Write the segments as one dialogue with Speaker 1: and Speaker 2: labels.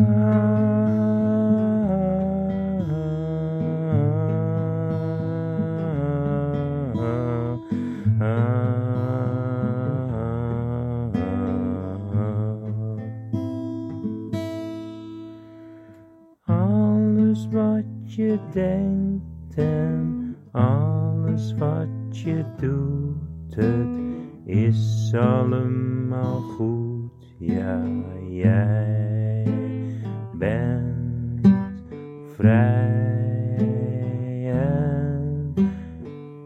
Speaker 1: Alles wat je denkt en alles wat je doet, het is allemaal goed, ja, jij bent vrij en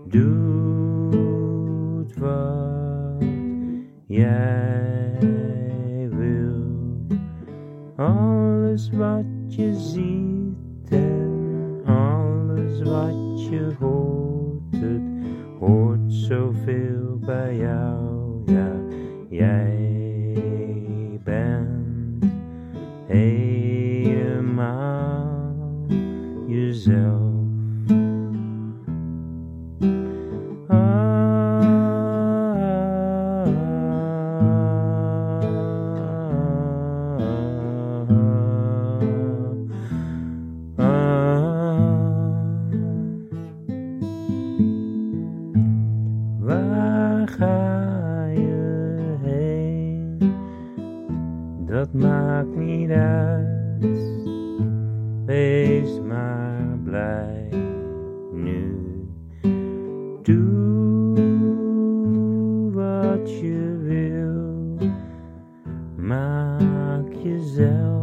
Speaker 1: doet wat jij wil. Alles wat je ziet en alles wat je hoort, het hoort zoveel bij jou. Ja, jij bent helemaal jezelf. Ah, ah. Dat maakt niet uit. Wees maar blij nu. Doe wat je wil. Maak jezelf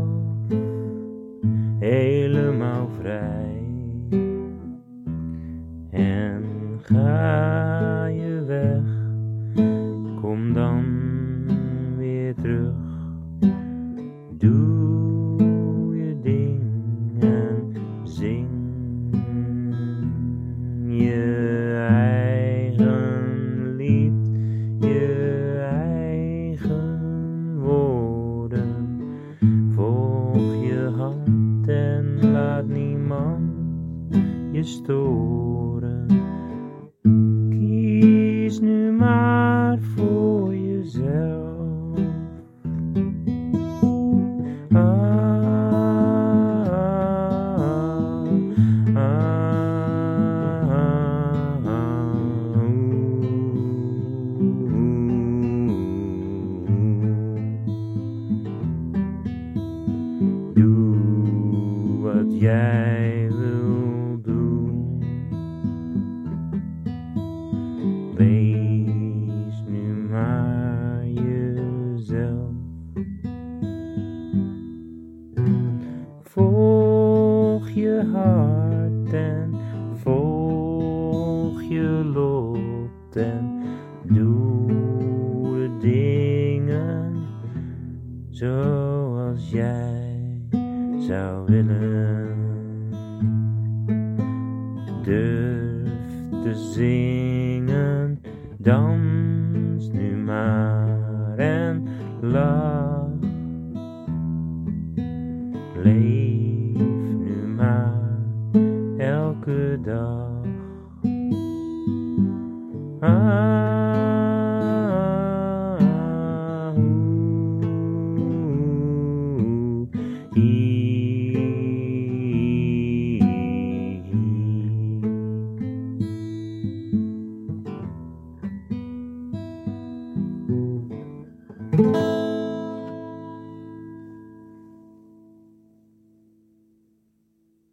Speaker 1: je storen. Kies nu maar voor jezelf. Ah, ah, ah, oeh. Doe wat jij Wees nu maar jezelf. Volg je hart en volg je lot en doe de dingen zoals jij zou willen. Durf te zingen, dans nu maar en lach. Leef nu maar elke dag. Ah,